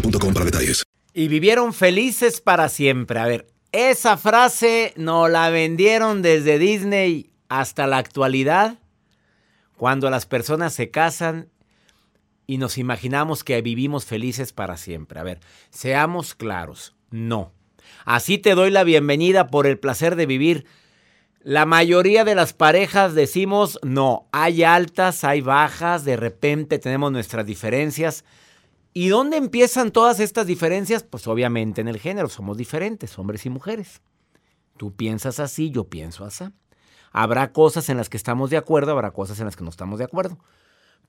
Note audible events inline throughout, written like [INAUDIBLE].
para detalles. Y vivieron felices para siempre. A ver, esa frase nos la vendieron desde Disney hasta la actualidad, cuando las personas se casan y nos imaginamos que vivimos felices para siempre. A ver, seamos claros, no. Así te doy la bienvenida por el placer de vivir. La mayoría de las parejas decimos no, hay altas, hay bajas, de repente tenemos nuestras diferencias. ¿Y dónde empiezan todas estas diferencias? Pues obviamente en el género, somos diferentes, hombres y mujeres. Tú piensas así, yo pienso así. Habrá cosas en las que estamos de acuerdo, habrá cosas en las que no estamos de acuerdo.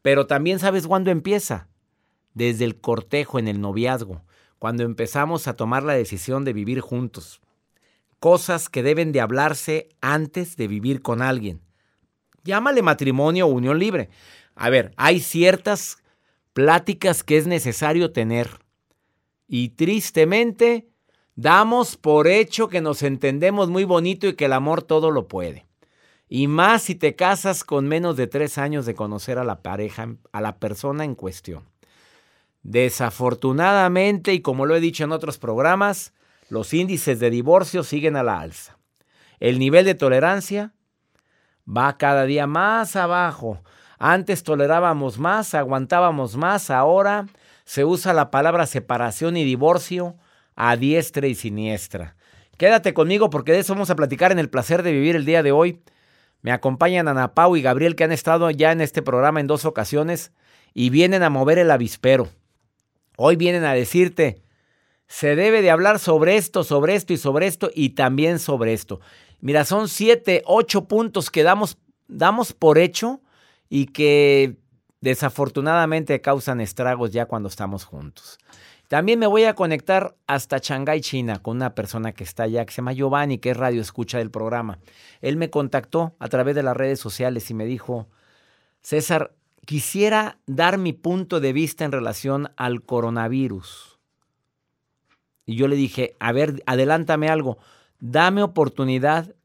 Pero también sabes cuándo empieza. Desde el cortejo, en el noviazgo, cuando empezamos a tomar la decisión de vivir juntos. Cosas que deben de hablarse antes de vivir con alguien. Llámale matrimonio o unión libre. A ver, hay ciertas pláticas que es necesario tener. Y tristemente damos por hecho que nos entendemos muy bonito y que el amor todo lo puede. Y más si te casas con menos de tres años de conocer a la pareja, a la persona en cuestión. Desafortunadamente, y como lo he dicho en otros programas, los índices de divorcio siguen a la alza. El nivel de tolerancia va cada día más abajo. Antes tolerábamos más, aguantábamos más, ahora se usa la palabra separación y divorcio a diestra y siniestra. Quédate conmigo porque de eso vamos a platicar en el placer de vivir el día de hoy. Me acompañan Ana Pau y Gabriel que han estado ya en este programa en dos ocasiones y vienen a mover el avispero. Hoy vienen a decirte, se debe de hablar sobre esto, sobre esto y sobre esto y también sobre esto. Mira, son siete, ocho puntos que damos, damos por hecho y que desafortunadamente causan estragos ya cuando estamos juntos. También me voy a conectar hasta Shanghái, China, con una persona que está allá, que se llama Giovanni, que es radio escucha del programa. Él me contactó a través de las redes sociales y me dijo, César, quisiera dar mi punto de vista en relación al coronavirus. Y yo le dije, a ver, adelántame algo, dame oportunidad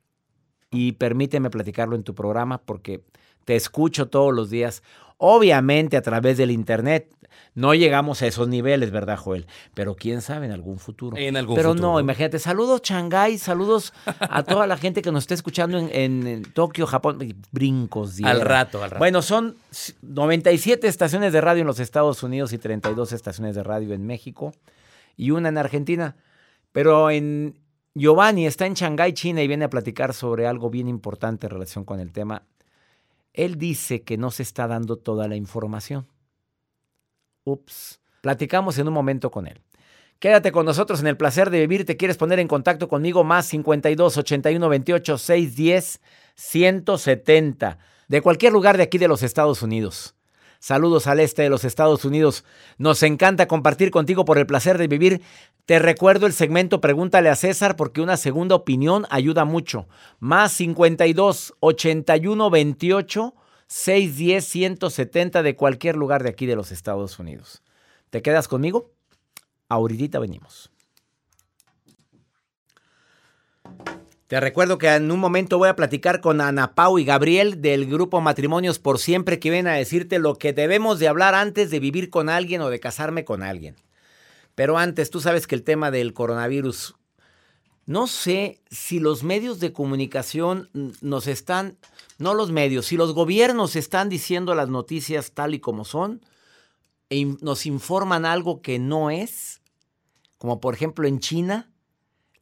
y permíteme platicarlo en tu programa porque te escucho todos los días. Obviamente a través del internet. No llegamos a esos niveles, ¿verdad, Joel? Pero quién sabe en algún futuro. En algún Pero futuro. no, imagínate, saludos Shanghái, saludos a [LAUGHS] toda la gente que nos está escuchando en, en- en Tokio, Japón. Brincos, Al diera. rato, al rato. Bueno, son 97 estaciones de radio en los Estados Unidos y 32 estaciones de radio en México y una en Argentina. Pero en Giovanni está en Shanghái, China y viene a platicar sobre algo bien importante en relación con el tema. Él dice que no se está dando toda la información. Ups, Platicamos en un momento con él. Quédate con nosotros en el placer de vivir. ¿Te quieres poner en contacto conmigo? Más 52 81 28 610 170. De cualquier lugar de aquí de los Estados Unidos. Saludos al este de los Estados Unidos. Nos encanta compartir contigo por el placer de vivir. Te recuerdo el segmento Pregúntale a César porque una segunda opinión ayuda mucho. Más 52 81 28 610 170 de cualquier lugar de aquí de los Estados Unidos. ¿Te quedas conmigo? Ahorita venimos. Te recuerdo que en un momento voy a platicar con Ana Pau y Gabriel del grupo Matrimonios por Siempre que vienen a decirte lo que debemos de hablar antes de vivir con alguien o de casarme con alguien. Pero antes, tú sabes que el tema del coronavirus, no sé si los medios de comunicación nos están, no los medios, si los gobiernos están diciendo las noticias tal y como son e nos informan algo que no es como por ejemplo en China,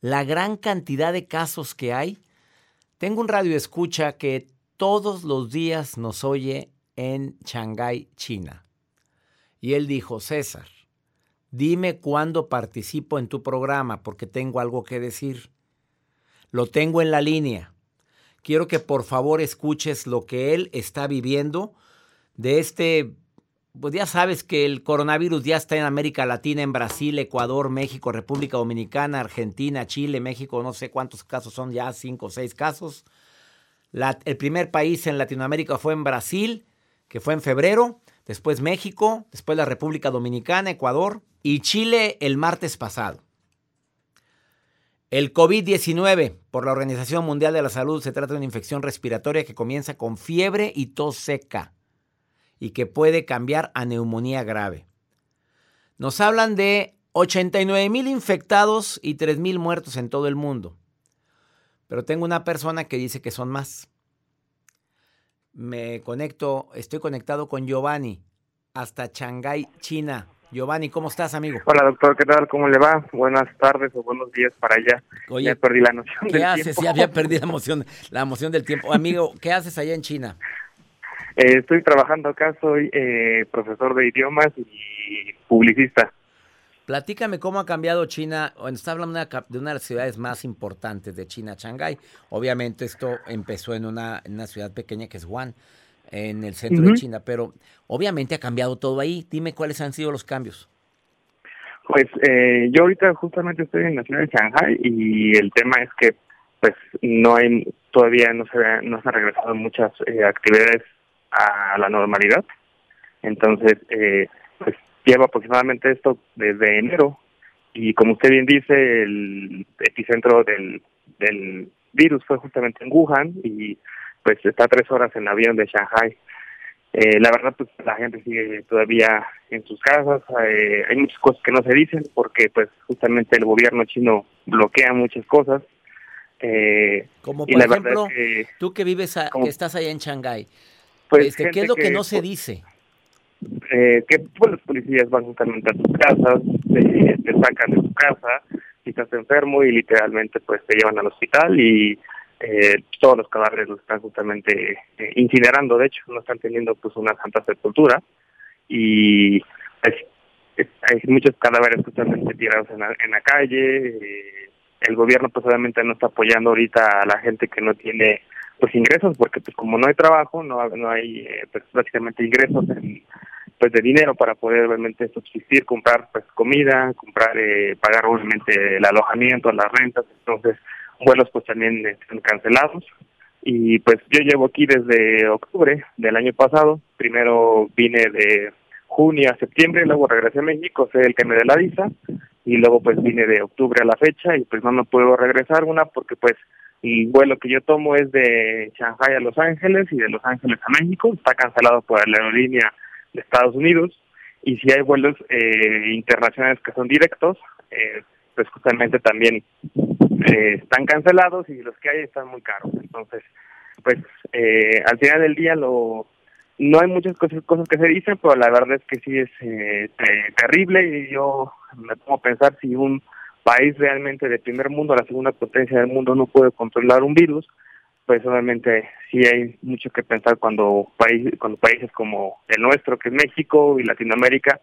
la gran cantidad de casos que hay. Tengo un radio escucha que todos los días nos oye en Shanghái, China. Y él dijo, César, dime cuándo participo en tu programa porque tengo algo que decir. Lo tengo en la línea. Quiero que por favor escuches lo que él está viviendo de este pues ya sabes que el coronavirus ya está en América Latina, en Brasil, Ecuador, México, República Dominicana, Argentina, Chile, México, no sé cuántos casos son ya, cinco o seis casos. el primer país en Latinoamérica fue en Brasil, que fue en febrero, después México, después la República Dominicana, Ecuador y Chile el martes pasado. El COVID-19, por la Organización Mundial de la Salud, se trata de una infección respiratoria que comienza con fiebre y tos seca y que puede cambiar a neumonía grave. Nos hablan de 89 mil infectados y 3 mil muertos en todo el mundo. Pero tengo una persona que dice que son más. Me conecto, estoy conectado con Giovanni hasta Shanghái, China. Giovanni, ¿cómo estás, amigo? Hola, doctor, ¿qué tal? ¿Cómo le va? Buenas tardes o buenos días para allá. Oye, ya perdí la noción ¿qué haces? Ya había perdido la emoción, la emoción del tiempo. Amigo, ¿qué haces allá en China? Eh, estoy trabajando acá, soy eh, profesor de idiomas y publicista. Platícame cómo ha cambiado China, bueno, está hablando de una de las ciudades más importantes de China, Shanghái. Obviamente esto empezó en una, ciudad pequeña que es Wuhan, en el centro de China, pero obviamente ha cambiado todo ahí. Dime cuáles han sido los cambios. Pues eh, yo ahorita justamente estoy en la ciudad de Shanghái y el tema es que pues no hay, todavía no se, no se han regresado muchas actividades a la normalidad. Entonces, eh, pues lleva aproximadamente esto desde enero y como usted bien dice, el epicentro del, del virus fue justamente en Wuhan y pues está tres horas en avión de Shanghai. Eh, la verdad, pues la gente sigue todavía en sus casas. Eh, hay muchas cosas que no se dicen porque, pues, justamente el gobierno chino bloquea muchas cosas. Eh, como por ejemplo, tú que vives, que estás allá en Shanghái, pues, este, ¿Qué es lo que, no se dice? Eh, que pues, los policías van justamente a tus casas, te, sacan de tu casa, si estás enfermo y literalmente pues te llevan al hospital y eh, todos los cadáveres los están justamente eh, incinerando, de hecho, no están teniendo pues una santa sepultura y pues, hay muchos cadáveres justamente tirados en la, en la calle, el gobierno pues obviamente no está apoyando ahorita a la gente que no tiene pues ingresos porque pues como no hay trabajo no no hay eh, pues prácticamente ingresos pues de dinero para poder realmente subsistir comprar pues comida comprar eh, pagar obviamente el alojamiento las rentas. Entonces vuelos pues también están cancelados. Y pues yo llevo aquí desde octubre del año pasado. Primero vine de junio a septiembre luego regresé a México sé el que me dé la visa. Y luego pues vine de octubre a la fecha y pues no me puedo regresar. Una porque pues y vuelo que yo tomo es de Shanghai a Los Ángeles y de Los Ángeles a México. Está cancelado por la aerolínea de Estados Unidos. Y si hay vuelos eh, internacionales que son directos, eh, pues justamente también eh, están cancelados y los que hay están muy caros. Entonces, pues eh, al final del día lo no hay muchas cosas, cosas que se dicen, pero la verdad es que sí es eh, terrible y yo me pongo a pensar si un país realmente de primer mundo, la segunda potencia del mundo, no puede controlar un virus, pues obviamente sí hay mucho que pensar cuando, país, cuando países como el nuestro, que es México y Latinoamérica,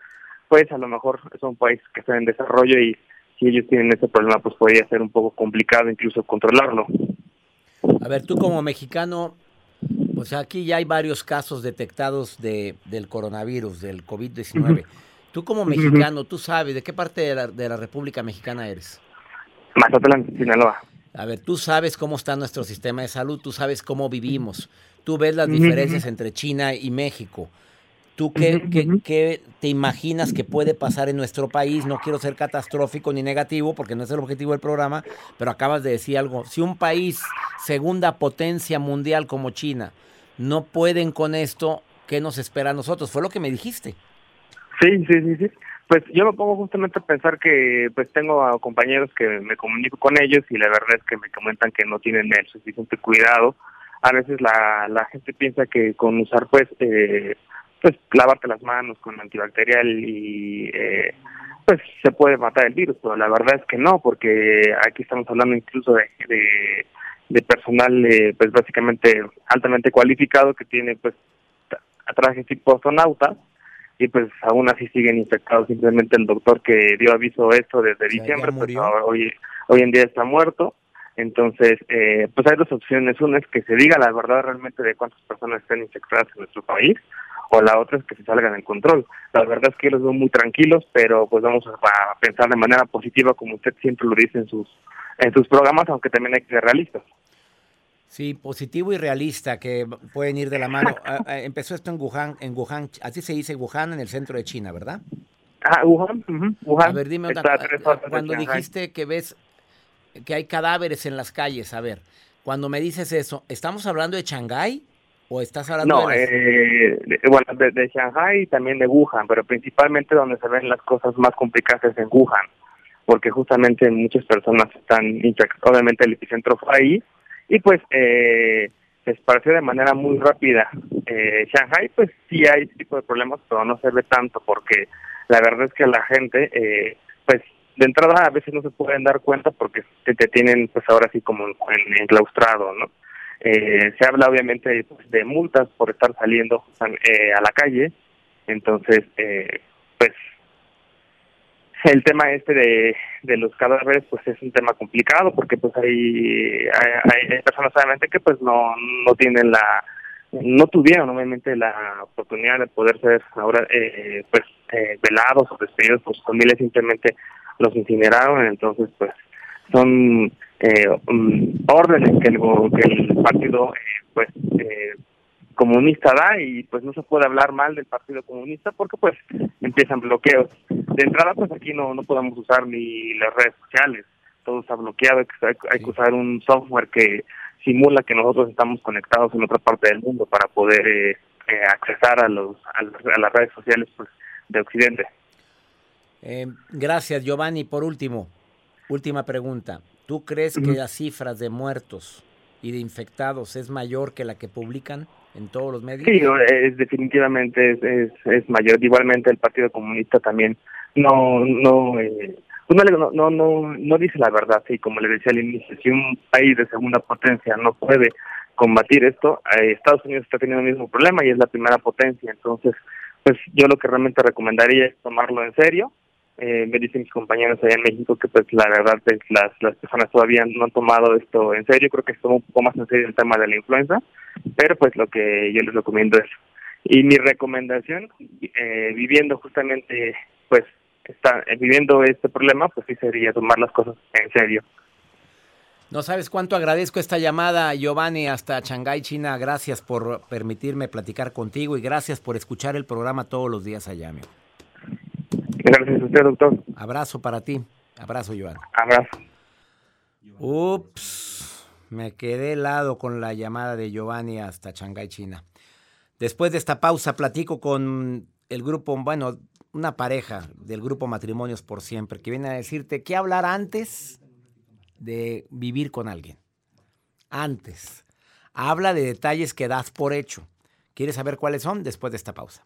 pues a lo mejor son países que están en desarrollo y si ellos tienen ese problema, pues podría ser un poco complicado incluso controlarlo. A ver, tú como mexicano, pues aquí ya hay varios casos detectados de, del coronavirus, del COVID-19. Tú como mexicano, tú sabes, ¿de qué parte de la, de la República Mexicana eres? Mazatlán, Sinaloa. A ver, tú sabes cómo está nuestro sistema de salud, tú sabes cómo vivimos, tú ves las diferencias entre China y México. ¿Tú qué, qué, qué, te imaginas que puede pasar en nuestro país? No quiero ser catastrófico ni negativo porque no es el objetivo del programa, pero acabas de decir algo. Si un país, segunda potencia mundial como China, no pueden con esto, ¿qué nos espera a nosotros? Fue lo que me dijiste. Sí, sí, sí, sí. Pues yo me pongo justamente a pensar que pues tengo a compañeros que me comunico con ellos y la verdad es que me comentan que no tienen el suficiente cuidado. A veces la, la gente piensa que con usar pues eh, pues lavarte las manos con antibacterial y eh, pues se puede matar el virus, pero la verdad es que no, porque aquí estamos hablando incluso de, de, personal eh, pues básicamente altamente cualificado que tiene pues trajes tipo astronautas y pues aún así siguen infectados. Simplemente el doctor que dio aviso esto desde diciembre, pues hoy, hoy en día está muerto. Entonces, eh, pues hay dos opciones. Una es que se diga la verdad realmente de cuántas personas están infectadas en nuestro país o la otra es que se salgan del control. La verdad es que los veo muy tranquilos, pero pues vamos a pensar de manera positiva, como usted siempre lo dice en sus, en sus programas, aunque también hay que ser realistas. Sí, positivo y realista, que pueden ir de la mano. Ah, ah, empezó esto en Wuhan, en Wuhan, así se dice Wuhan, en el centro de China, ¿verdad? Ah, Wuhan, Wuhan. A ver, dime cuando dijiste que ves que hay cadáveres en las calles, a ver, cuando me dices eso, ¿estamos hablando de Shanghái? ¿O estás hablando no, eh, bueno, de, Shanghai y también de Wuhan, pero principalmente donde se ven las cosas más complicadas es en Wuhan, porque justamente muchas personas están infectadas, obviamente el epicentro fue ahí, y pues eh, se de manera muy rápida. Eh, Shanghai, pues sí hay ese tipo de problemas, pero no se ve tanto, porque la verdad es que la gente, eh, pues de entrada a veces no se pueden dar cuenta porque te, te tienen pues ahora sí como enclaustrado, ¿no? Eh, se habla obviamente pues, de multas por estar saliendo eh, a la calle, entonces eh, pues el tema este de, de los cadáveres pues es un tema complicado porque pues hay, hay, personas obviamente que pues no, no tienen la no tuvieron obviamente la oportunidad de poder ser ahora eh, pues eh, velados o despedidos por sus familias simplemente los incineraron entonces pues son eh, um, órdenes que el, que el partido eh, pues eh, comunista da y pues no se puede hablar mal del partido comunista porque pues empiezan bloqueos. De entrada pues aquí no no podemos usar ni las redes sociales. Todo está bloqueado hay, hay que usar un software que simula que nosotros estamos conectados en otra parte del mundo para poder eh, eh accesar a los a, las redes sociales pues, de Occidente. Gracias Giovanni. Por último última pregunta. ¿Tú crees que las cifras de muertos y de infectados es mayor que la que publican todos los medios? Sí, es, definitivamente es, es, mayor. Igualmente el Partido Comunista también no no, eh, no, no, no, no dice la verdad. Sí, como le decía al inicio, si un país de segunda potencia no puede combatir esto, eh, Estados Unidos está teniendo el mismo problema y es la primera potencia. Entonces, pues yo lo que realmente recomendaría es tomarlo en serio eh, me dicen mis compañeros allá en México que pues la verdad es las, las personas todavía no han tomado esto en serio, creo que es un poco más en serio el tema de la influenza, pero pues lo que yo les recomiendo es, y mi recomendación, eh, viviendo justamente pues está eh, viviendo este problema, pues sí sería tomar las cosas en serio. No sabes cuánto agradezco esta llamada, Giovanni, hasta Shanghái, China. Gracias por permitirme platicar contigo y gracias por escuchar el programa todos los días allá, amigo. Gracias a usted, doctor. Abrazo para ti. Abrazo, Joan. Abrazo. Ups, me quedé helado con la llamada de Giovanni hasta Shanghái, China. Después de esta pausa platico con el grupo, bueno, una pareja del grupo Matrimonios por Siempre, que viene a decirte qué hablar antes de vivir con alguien. Antes. Habla de detalles que das por hecho. ¿Quieres saber cuáles son? Después de esta pausa.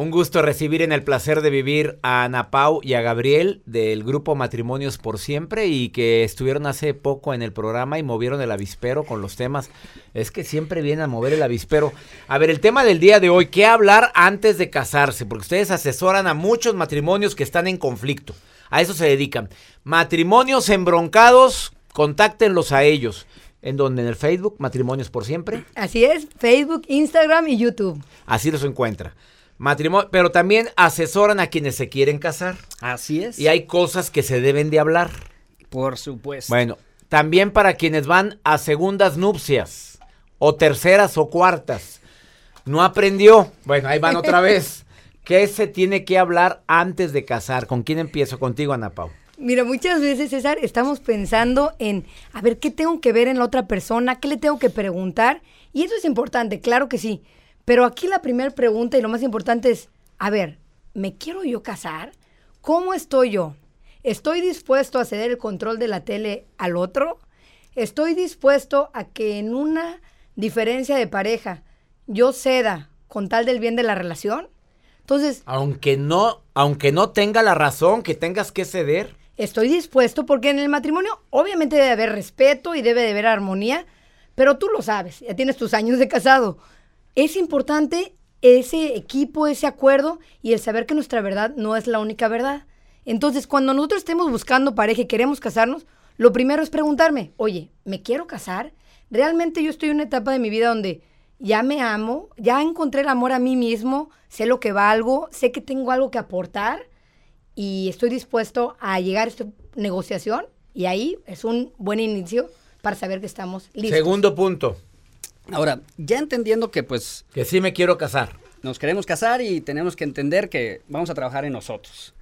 Un gusto recibir en el placer de vivir a Ana Pau y a Gabriel del grupo Matrimonios por Siempre y que estuvieron hace poco en el programa y movieron el avispero con los temas. Es que siempre vienen a mover el avispero. A ver, el tema del día de hoy, ¿qué hablar antes de casarse? Porque ustedes asesoran a muchos matrimonios que están en conflicto. A eso se dedican. Matrimonios embroncados, contáctenlos a ellos. En donde en el Facebook, Matrimonios por Siempre. Así es, Facebook, Instagram y YouTube. Así los encuentra. Matrimonio, pero también asesoran a quienes se quieren casar. Así es. Y hay cosas que se deben de hablar. Por supuesto. Bueno, también para quienes van a segundas nupcias, o terceras o cuartas. No aprendió. Bueno, ahí van otra [LAUGHS] vez. ¿Qué se tiene que hablar antes de casar? ¿Con quién empiezo? Contigo, Ana Pau. Mira, muchas veces, César, estamos pensando en, a ver, ¿qué tengo que ver en la otra persona? ¿Qué le tengo que preguntar? Y eso es importante, claro que sí. Pero aquí la primera pregunta y lo más importante es, a ver, ¿me quiero yo casar? ¿Cómo estoy yo? ¿Estoy dispuesto a ceder el control de la tele al otro? ¿Estoy dispuesto a que en una diferencia de pareja yo ceda con tal del bien de la relación? Entonces, Aunque no, aunque no tenga la razón, que tengas que ceder. Estoy dispuesto porque en el matrimonio obviamente debe haber respeto y debe de haber armonía, pero tú lo sabes, ya tienes tus años de casado. Es importante ese equipo, ese acuerdo y el saber que nuestra verdad no es la única verdad. Entonces, cuando nosotros estemos buscando pareja y queremos casarnos, lo primero es preguntarme, oye, ¿me quiero casar? ¿Realmente yo estoy en una etapa de mi vida donde ya me amo, ya encontré el amor a mí mismo, sé lo que valgo, sé que tengo algo que aportar y estoy dispuesto a llegar a esta negociación y ahí es un buen inicio para saber que estamos listos. Segundo punto, Ahora, ya entendiendo que pues que sí me quiero casar. nos queremos casar y tenemos que entender que vamos a trabajar en nosotros.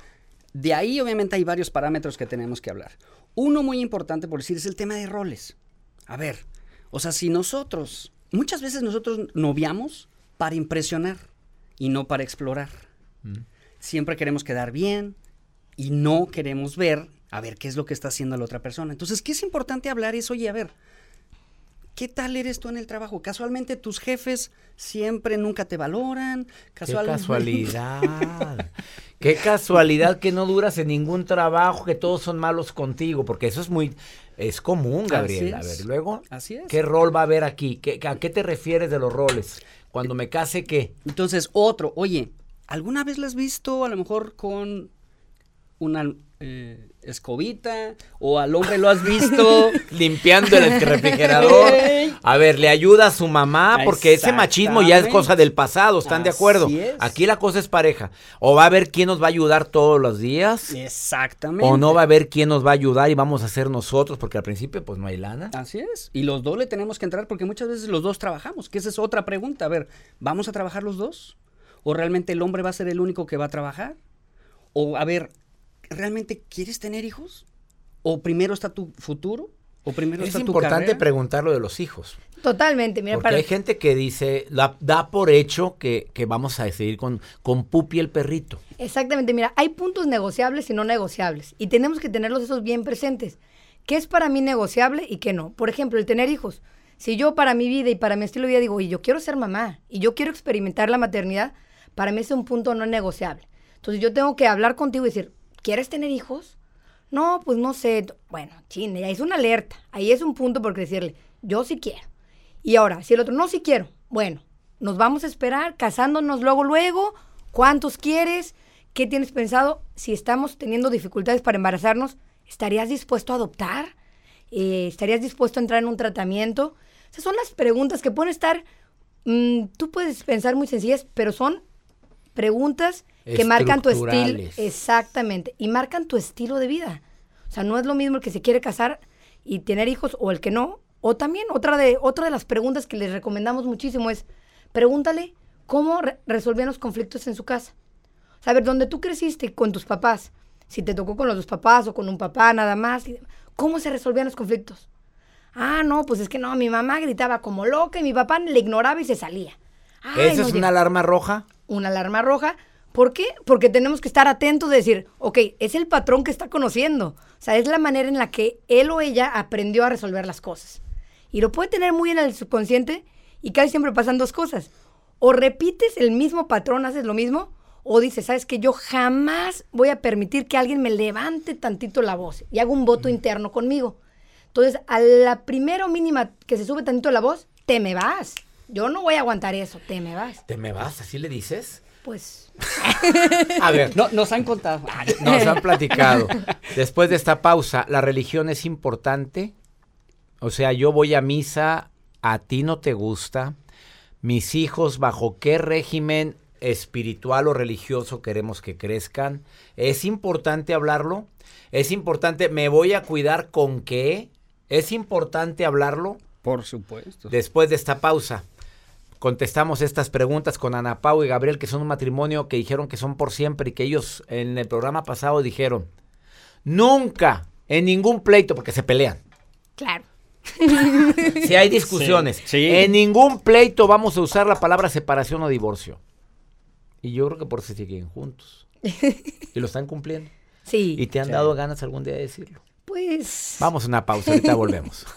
De ahí obviamente hay varios parámetros que tenemos que hablar. Uno muy importante por decir es el tema de roles. A ver, o sea, si nosotros, muchas veces nosotros noviamos para impresionar y no para explorar. Siempre queremos quedar bien y no queremos ver a ver qué es lo que está haciendo la otra persona. Entonces, ¿qué es importante hablar? Es, oye, a ver, ¿qué tal eres tú en el trabajo? Casualmente tus jefes siempre nunca te valoran. Qué Casual- casualidad. Qué casualidad que no duras en ningún trabajo, que todos son malos contigo, porque eso es muy es común, Gabriel. A ver, luego, Así es. ¿qué rol va a haber aquí? ¿Qué- ¿A qué te refieres de los roles? Cuando me case, ¿qué? Entonces, otro, oye, ¿alguna vez la has visto a lo mejor con una eh, escobita o al hombre lo has visto [LAUGHS] limpiando el refrigerador. A ver, le ayuda a su mamá porque ese machismo ya es cosa del pasado, ¿están de acuerdo? Es. Aquí la cosa es pareja. O va a ver quién nos va a ayudar todos los días. Exactamente. O no va a ver quién nos va a ayudar y vamos a ser nosotros porque al principio pues no hay lana. Así es. Y los dos le tenemos que entrar porque muchas veces los dos trabajamos, que esa es otra pregunta. A ver, ¿vamos a trabajar los dos? ¿O realmente el hombre va a ser el único que va a trabajar? O a ver, ¿realmente quieres tener hijos? ¿O primero está tu futuro? ¿O primero Es está tu importante carrera? preguntar lo de los hijos. Totalmente, mira, Porque para... hay gente que dice, la- da por hecho que, que vamos a decidir con, con Pupi el perrito. Exactamente, mira, hay puntos negociables y no negociables. Y tenemos que tenerlos esos bien presentes. ¿Qué es para mí negociable y qué no? Por ejemplo, el tener hijos. Si yo para mi vida y para mi estilo de vida digo, oye, yo quiero ser mamá y yo quiero experimentar la maternidad, para mí es un punto no negociable. Entonces yo tengo que hablar contigo y decir, ¿quieres tener hijos? No, pues no sé. Bueno, chine, ya es una alerta. Ahí es un punto por decirle, yo sí quiero. Y ahora, si el otro, no, sí quiero. Bueno, nos vamos a esperar, casándonos luego, luego. ¿Cuántos quieres? ¿Qué tienes pensado? Si estamos teniendo dificultades para embarazarnos, ¿estarías dispuesto a adoptar? Eh, ¿Estarías dispuesto a entrar en un tratamiento? Esas son las preguntas que pueden estar, mm, tú puedes pensar muy sencillas, pero son preguntas que marcan tu estilo. Exactamente. Y marcan tu estilo de vida. O sea, no es lo mismo el que se quiere casar y tener hijos o el que no. O también otra de, otra de las preguntas que les recomendamos muchísimo es, pregúntale cómo re- resolvían los conflictos en su casa. O sea, a ver, donde tú creciste con tus papás, si te tocó con los dos papás o con un papá nada más, y- ¿cómo se resolvían los conflictos? Ah, no, pues es que no, mi mamá gritaba como loca y mi papá le ignoraba y se salía. Ay, ¿Esa no es una alarma roja? una alarma roja. ¿Por qué? Porque tenemos que estar atentos de decir, ok, es el patrón que está conociendo. O sea, es la manera en la que él o ella aprendió a resolver las cosas. Y lo puede tener muy en el subconsciente y casi siempre pasan dos cosas. O repites el mismo patrón, haces lo mismo, o dices, sabes que yo jamás voy a permitir que alguien me levante tantito la voz y haga un voto interno conmigo. Entonces, a la primera o mínima que se sube tantito la voz, te me vas. Yo no voy a aguantar eso, te me vas. ¿Te me vas? ¿Así le dices? Pues [LAUGHS] A ver, No, nos han contado. nos han platicado. Después de esta pausa, ¿la religión es importante? O sea, yo voy a misa, a ti no te gusta. Mis hijos, ¿bajo qué régimen espiritual o religioso queremos que crezcan? ¿Es importante hablarlo? ¿Es importante, me voy a cuidar con qué? ¿Es importante hablarlo? Por supuesto. Después de esta pausa, contestamos estas preguntas con Ana Pau y Gabriel, que son un matrimonio que dijeron que son por siempre y que ellos en el programa pasado dijeron, nunca, en ningún pleito, porque se pelean. Claro. [LAUGHS] Si hay discusiones, Sí, sí. en ningún pleito vamos a usar la palabra separación o divorcio. Y yo creo que por eso siguen juntos. [LAUGHS] Y lo están cumpliendo. Sí. Y te han dado ganas algún día de decirlo. Pues. Vamos a una pausa, ahorita volvemos. [LAUGHS]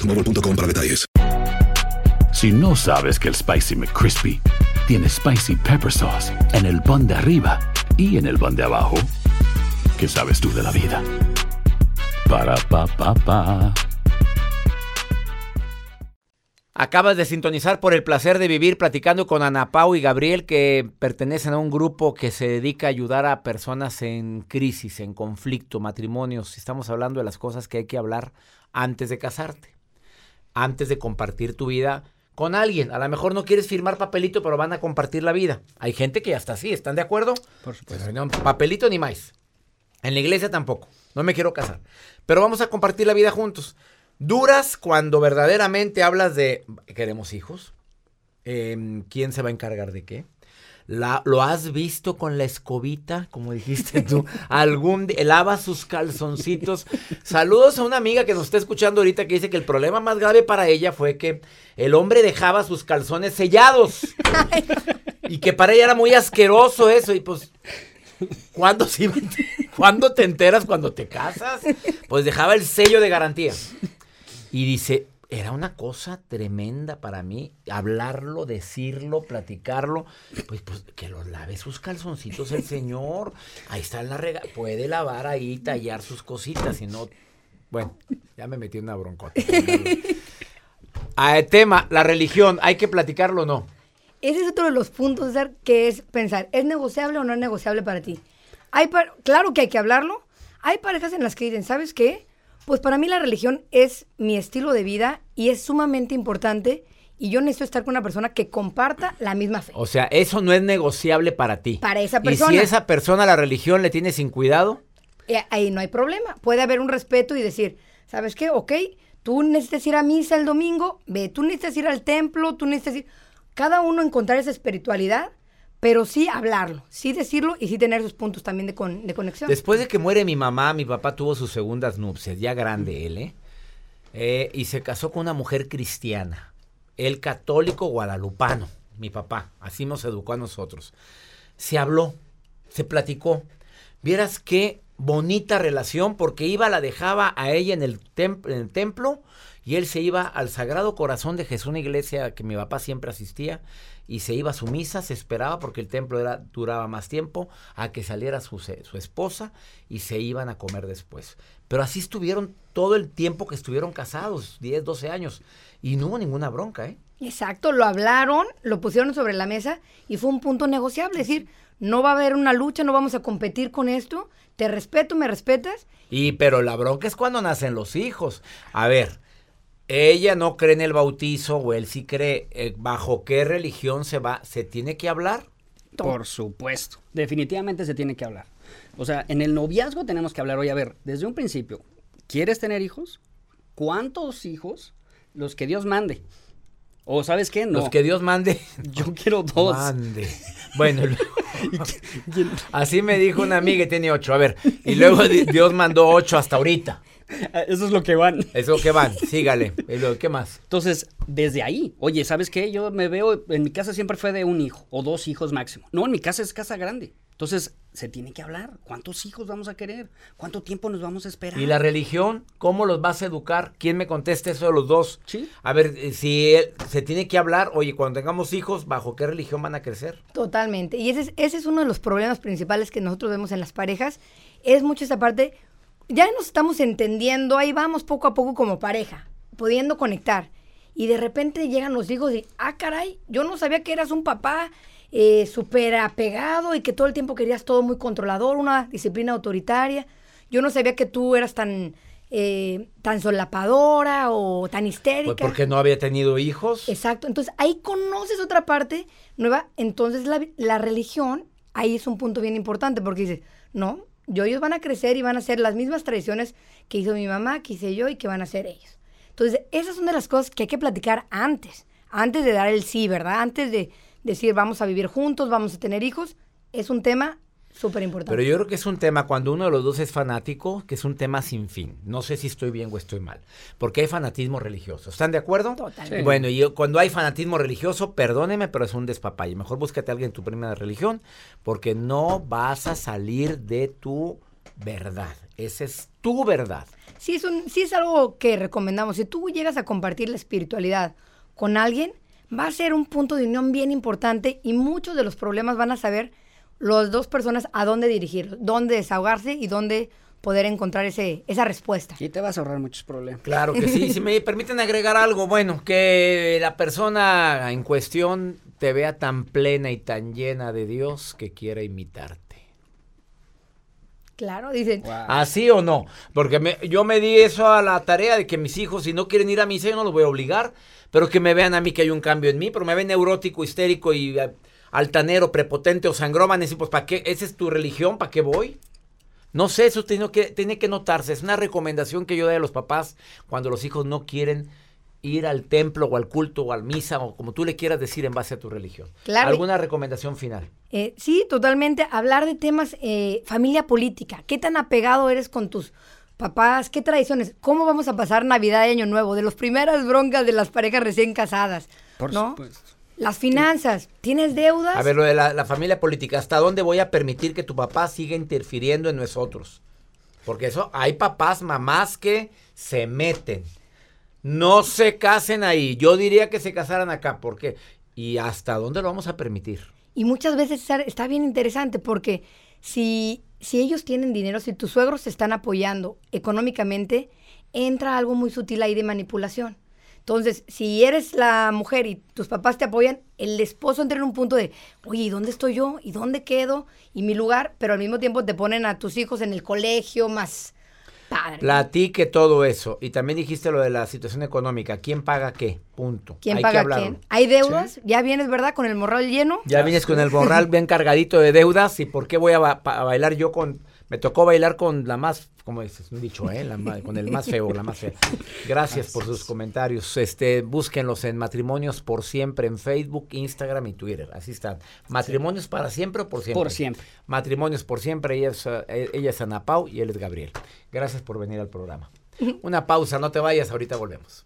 boostmobile.com para detalles. Si no sabes que el Spicy McCrispy tiene Spicy Pepper Sauce en el pan de arriba y en el pan de abajo, ¿Qué sabes tú de la vida? Para pa pa pa. Acabas de sintonizar por el placer de vivir platicando con Ana Pau y Gabriel que pertenecen a un grupo que se dedica a ayudar a personas en crisis, en conflicto, matrimonios. Estamos hablando de las cosas que hay que hablar antes de casarte, antes de compartir tu vida con alguien. A lo mejor no quieres firmar papelito, pero van a compartir la vida. Hay gente que ya está así, ¿están de acuerdo? Por supuesto. Pues, no, papelito ni más. En la iglesia tampoco. No me quiero casar. Pero vamos a compartir la vida juntos. Duras cuando verdaderamente hablas de, ¿queremos hijos? Em, ¿Quién se va a encargar de qué? La, ¿Lo has visto con la escobita, como dijiste tú? [LAUGHS] ¿Algún día lava sus calzoncitos? Saludos a una amiga que nos está escuchando ahorita que dice que el problema más grave para ella fue que el hombre dejaba sus calzones sellados. y que para ella era muy asqueroso eso. Y pues, ¿cuándo, sí, ¿cuándo te enteras cuando te casas? Pues dejaba el sello de garantía. Y dice, era una cosa tremenda para mí hablarlo, decirlo, platicarlo. Pues, pues que lo lave sus calzoncitos el señor. Ahí está la rega. Puede lavar ahí, tallar sus cositas y no. Bueno, ya me metí en una broncota. Ah, tema, la religión, ¿hay que platicarlo o no? Ese es otro de los puntos, César, que es pensar, ¿es negociable o no es negociable para ti? Hay claro que hay que hablarlo. Hay parejas en las que dicen, ¿sabes qué? Pues para mí la religión es mi estilo de vida y es sumamente importante y yo necesito estar con una persona que comparta la misma fe. O sea, eso no es negociable para ti. Para esa Y persona. si esa persona la religión le tiene sin cuidado, Eh, ahí no hay problema. Puede haber un respeto y decir, ¿sabes qué? Ok, tú necesitas ir a misa el domingo, ve, tú necesitas ir al templo, tú necesitas ir... Cada uno encontrar esa espiritualidad, pero sí hablarlo, sí decirlo y sí tener sus puntos también de, con- de conexión. Después de que muere mi mamá, mi papá tuvo sus segundas nupcias, ya grande él, ¿eh? Eh, y se casó con una mujer cristiana. Él católico guadalupano, mi papá. Así nos educó a nosotros. Se habló, se platicó. Vieras qué bonita relación, porque iba, la dejaba a ella en el, en el templo y él se iba al Sagrado Corazón de Jesús, una iglesia que mi papá siempre asistía, y se iba a su misa, se esperaba porque el templo era, duraba más tiempo, a que saliera su, su esposa y se iban a comer después. Pero así estuvieron todo el tiempo que estuvieron casados, 10, 12 años, y no hubo ninguna bronca, ¿eh? Exacto, lo hablaron, lo pusieron sobre la mesa y fue un punto negociable. Es decir, no va a haber una lucha, no vamos a competir con esto. Te respeto, me respetas. Y pero la bronca es cuando nacen los hijos. A ver, ella no cree en el bautizo o él sí cree. eh, ¿Bajo qué religión se va? ¿Se tiene que hablar? Por supuesto. Definitivamente se tiene que hablar. O sea, en el noviazgo tenemos que hablar, oye, a ver, desde un principio, ¿quieres tener hijos? ¿Cuántos hijos? Los que Dios mande. O sabes qué? No. Los que Dios mande. [LAUGHS] Yo quiero dos. Mande. Bueno, [LAUGHS] [LAUGHS] así me dijo una amiga que tiene ocho. A ver, y luego di- Dios mandó ocho hasta ahorita. Eso es lo que van. Eso que van, sígale. Y luego, ¿Qué más? Entonces, desde ahí, oye, ¿sabes qué? Yo me veo, en mi casa siempre fue de un hijo o dos hijos máximo. No, en mi casa es casa grande. Entonces, se tiene que hablar. ¿Cuántos hijos vamos a querer? ¿Cuánto tiempo nos vamos a esperar? ¿Y la religión? ¿Cómo los vas a educar? ¿Quién me contesta eso de los dos? Sí. A ver, eh, si él- se tiene que hablar, oye, cuando tengamos hijos, ¿bajo qué religión van a crecer? Totalmente. Y ese es, ese es uno de los problemas principales que nosotros vemos en las parejas. Es mucho esta parte, ya nos estamos entendiendo, ahí vamos poco a poco como pareja, pudiendo conectar. Y de repente llegan los hijos y, ah, caray, yo no sabía que eras un papá eh, súper apegado y que todo el tiempo querías todo muy controlador, una disciplina autoritaria. Yo no sabía que tú eras tan, eh, tan solapadora o tan histérica. Pues porque no había tenido hijos. Exacto, entonces ahí conoces otra parte nueva, entonces la, la religión ahí es un punto bien importante porque dices, no, yo ellos van a crecer y van a hacer las mismas tradiciones que hizo mi mamá, que hice yo y que van a hacer ellos. Entonces, esas son de las cosas que hay que platicar antes, antes de dar el sí, ¿verdad? Antes de decir vamos a vivir juntos, vamos a tener hijos, es un tema súper importante. Pero yo creo que es un tema, cuando uno de los dos es fanático, que es un tema sin fin. No sé si estoy bien o estoy mal. Porque hay fanatismo religioso. ¿Están de acuerdo? Totalmente. Sí. Bueno, y cuando hay fanatismo religioso, perdóneme, pero es un despapalle. Mejor búscate a alguien en tu primera religión, porque no vas a salir de tu verdad. Esa es tu verdad. Sí es, un, sí es algo que recomendamos. Si tú llegas a compartir la espiritualidad con alguien, va a ser un punto de unión bien importante y muchos de los problemas van a saber, las dos personas a dónde dirigir, dónde desahogarse y dónde poder encontrar ese, esa respuesta. Y te vas a ahorrar muchos problemas. Claro que sí. [LAUGHS] si me permiten agregar algo, bueno, que la persona en cuestión te vea tan plena y tan llena de Dios que quiera imitarte. Claro, dicen. ¿Así o no? Porque me- yo me di eso a la tarea de que mis hijos, si no quieren ir a misa, yo no los voy a obligar, pero que me vean a mí que hay un cambio en mí, pero me ven neurótico, histérico y eh, altanero, prepotente o sangrómano, y pues, ¿para qué? ¿Esa es tu religión? ¿Para qué voy? No sé, eso tiene que, tiene que notarse. Es una recomendación que yo doy a los papás cuando los hijos no quieren ir al templo o al culto o al misa o como tú le quieras decir en base a tu religión. Claro. ¿Alguna recomendación final? Eh, sí, totalmente. Hablar de temas, eh, familia política. ¿Qué tan apegado eres con tus papás? ¿Qué tradiciones? ¿Cómo vamos a pasar Navidad y Año Nuevo? De las primeras broncas de las parejas recién casadas. Por ¿no? supuesto. Las finanzas. ¿Tienes deudas? A ver, lo de la, la familia política, ¿hasta dónde voy a permitir que tu papá siga interfiriendo en nosotros? Porque eso, hay papás, mamás que se meten. No se casen ahí. Yo diría que se casaran acá. ¿Por qué? ¿Y hasta dónde lo vamos a permitir? Y muchas veces está bien interesante porque si, si ellos tienen dinero, si tus suegros te están apoyando económicamente, entra algo muy sutil ahí de manipulación. Entonces, si eres la mujer y tus papás te apoyan, el esposo entra en un punto de, oye, ¿y dónde estoy yo? ¿Y dónde quedo? ¿Y mi lugar? Pero al mismo tiempo te ponen a tus hijos en el colegio más padre. Platique todo eso. Y también dijiste lo de la situación económica. ¿Quién paga qué? Punto. ¿Quién Hay paga quién? ¿Hay deudas? ¿Ya vienes, verdad, con el morral lleno? Ya vienes con el borral bien cargadito de deudas. ¿Y por qué voy a, ba- a bailar yo con... Me tocó bailar con la más, como dices, un dicho, ¿eh? La con el más feo, la más fea. Gracias por sus comentarios. Este, búsquenlos en Matrimonios por Siempre en Facebook, Instagram y Twitter. Así están. Matrimonios para siempre o por siempre. Por siempre. Matrimonios por siempre. Ella es, eh, ella es Ana Pau y él es Gabriel. Gracias por venir al programa. [LAUGHS] Una pausa, no te vayas, ahorita volvemos.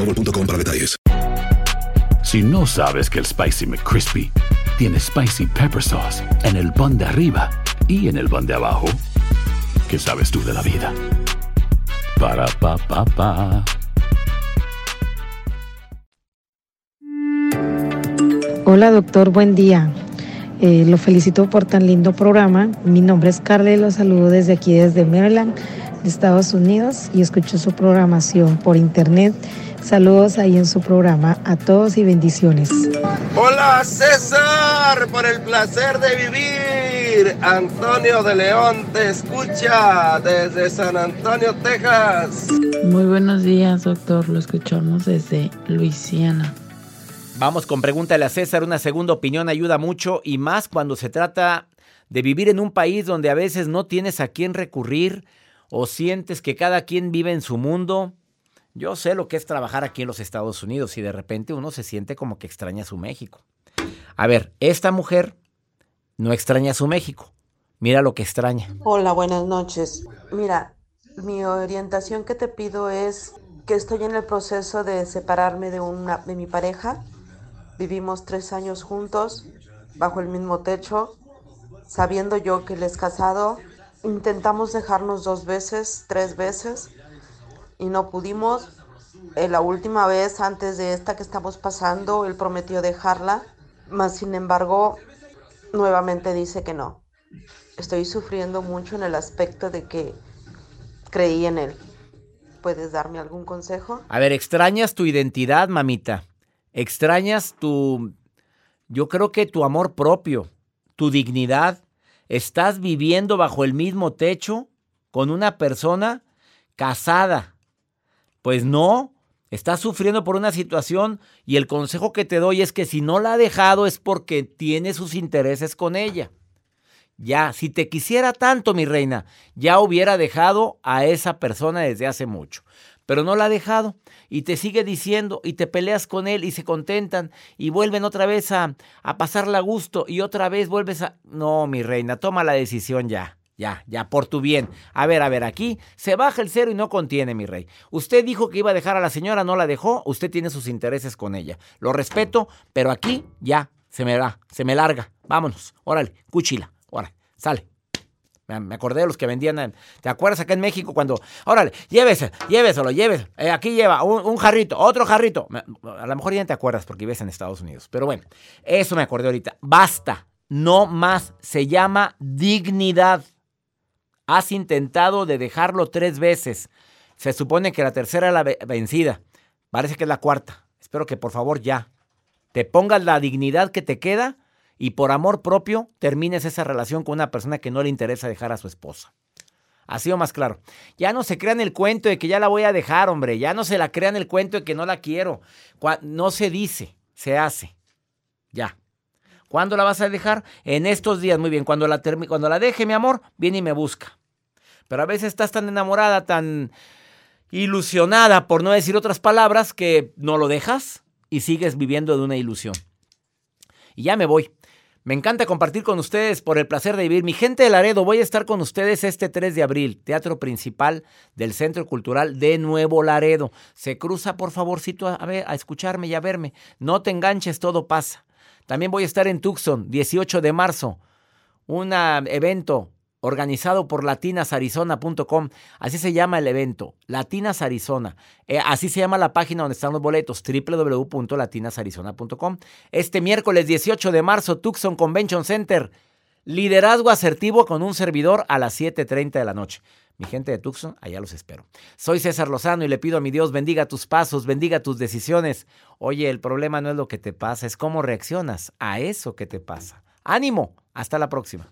boostmobile.com para detalles. Si no sabes que el Spicy McCrispy tiene Spicy Pepper Sauce en el pan de arriba y en el pan de abajo, ¿qué sabes tú de la vida? Para, pa, pa, pa. Hola doctor, buen día. Eh, lo felicito por tan lindo programa. Mi nombre es Carla y lo saludo desde aquí, desde Maryland, de Estados Unidos, y escucho su programación por internet. Saludos ahí en su programa a todos y bendiciones. Hola César, por el placer de vivir. Antonio de León te escucha desde San Antonio, Texas. Muy buenos días, doctor. Lo escuchamos desde Luisiana. Vamos con pregúntale a César. Una segunda opinión ayuda mucho y más cuando se trata de vivir en un país donde a veces no tienes a quién recurrir o sientes que cada quien vive en su mundo. Yo sé lo que es trabajar aquí en los Estados Unidos y de repente uno se siente como que extraña su México. A ver, esta mujer no extraña su México. Mira lo que extraña. Hola, buenas noches. Mira, mi orientación que te pido es que estoy en el proceso de separarme de una de mi pareja. Vivimos tres años juntos, bajo el mismo techo, sabiendo yo que él es casado. Intentamos dejarnos dos veces, tres veces, y no pudimos. Eh, la última vez, antes de esta que estamos pasando, él prometió dejarla, mas sin embargo, nuevamente dice que no. Estoy sufriendo mucho en el aspecto de que creí en él. ¿Puedes darme algún consejo? A ver, extrañas tu identidad, mamita. Extrañas tu, yo creo que tu amor propio, tu dignidad. Estás viviendo bajo el mismo techo con una persona casada. Pues no, estás sufriendo por una situación y el consejo que te doy es que si no la ha dejado es porque tiene sus intereses con ella. Ya, si te quisiera tanto, mi reina, ya hubiera dejado a esa persona desde hace mucho. Pero no la ha dejado y te sigue diciendo y te peleas con él y se contentan y vuelven otra vez a, a pasarla a gusto y otra vez vuelves a... No, mi reina, toma la decisión ya. Ya, ya, por tu bien. A ver, a ver, aquí se baja el cero y no contiene, mi rey. Usted dijo que iba a dejar a la señora, no la dejó, usted tiene sus intereses con ella. Lo respeto, pero aquí ya se me va, se me larga. Vámonos, órale, cuchila. Órale, sale. Me acordé de los que vendían. ¿Te acuerdas acá en México cuando. Órale, llévese, lléveselo, llévese. Eh, aquí lleva un, jarrito, otro jarrito. A lo mejor ya no te acuerdas porque vives en Estados Unidos. Pero bueno, eso me acordé ahorita. Basta, no más. Se llama dignidad. Has intentado de dejarlo tres veces. Se supone que la tercera es la vencida. Parece que es la cuarta. Espero que por favor ya te pongas la dignidad que te queda y por amor propio termines esa relación con una persona que no le interesa dejar a su esposa. Ha sido más claro. Ya no se crean el cuento de que ya la voy a dejar, hombre. Ya no se la crean el cuento de que no la quiero. No se dice, se hace. Ya. ¿Cuándo la vas a dejar? En estos días, muy bien. Cuando la, cuando la deje, mi amor, viene y me busca. Pero a veces estás tan enamorada, tan ilusionada, por no decir otras palabras, que no lo dejas y sigues viviendo de una ilusión. Y ya me voy. Me encanta compartir con ustedes por el placer de vivir. Mi gente de Laredo, voy a estar con ustedes este 3 de abril, Teatro Principal del Centro Cultural de Nuevo Laredo. Se cruza, por favorcito, a, ver, a escucharme y a verme. No te enganches, todo pasa. También voy a estar en Tucson, 18 de marzo, un evento organizado por latinasarizona.com. Así se llama el evento, Latinas Arizona. Eh, así se llama la página donde están los boletos, www.latinasarizona.com. Este miércoles 18 de marzo, Tucson Convention Center. Liderazgo asertivo con un servidor a las 7.30 de la noche. Mi gente de Tucson, allá los espero. Soy César Lozano y le pido a mi Dios bendiga tus pasos, bendiga tus decisiones. Oye, el problema no es lo que te pasa, es cómo reaccionas a eso que te pasa. Ánimo, hasta la próxima.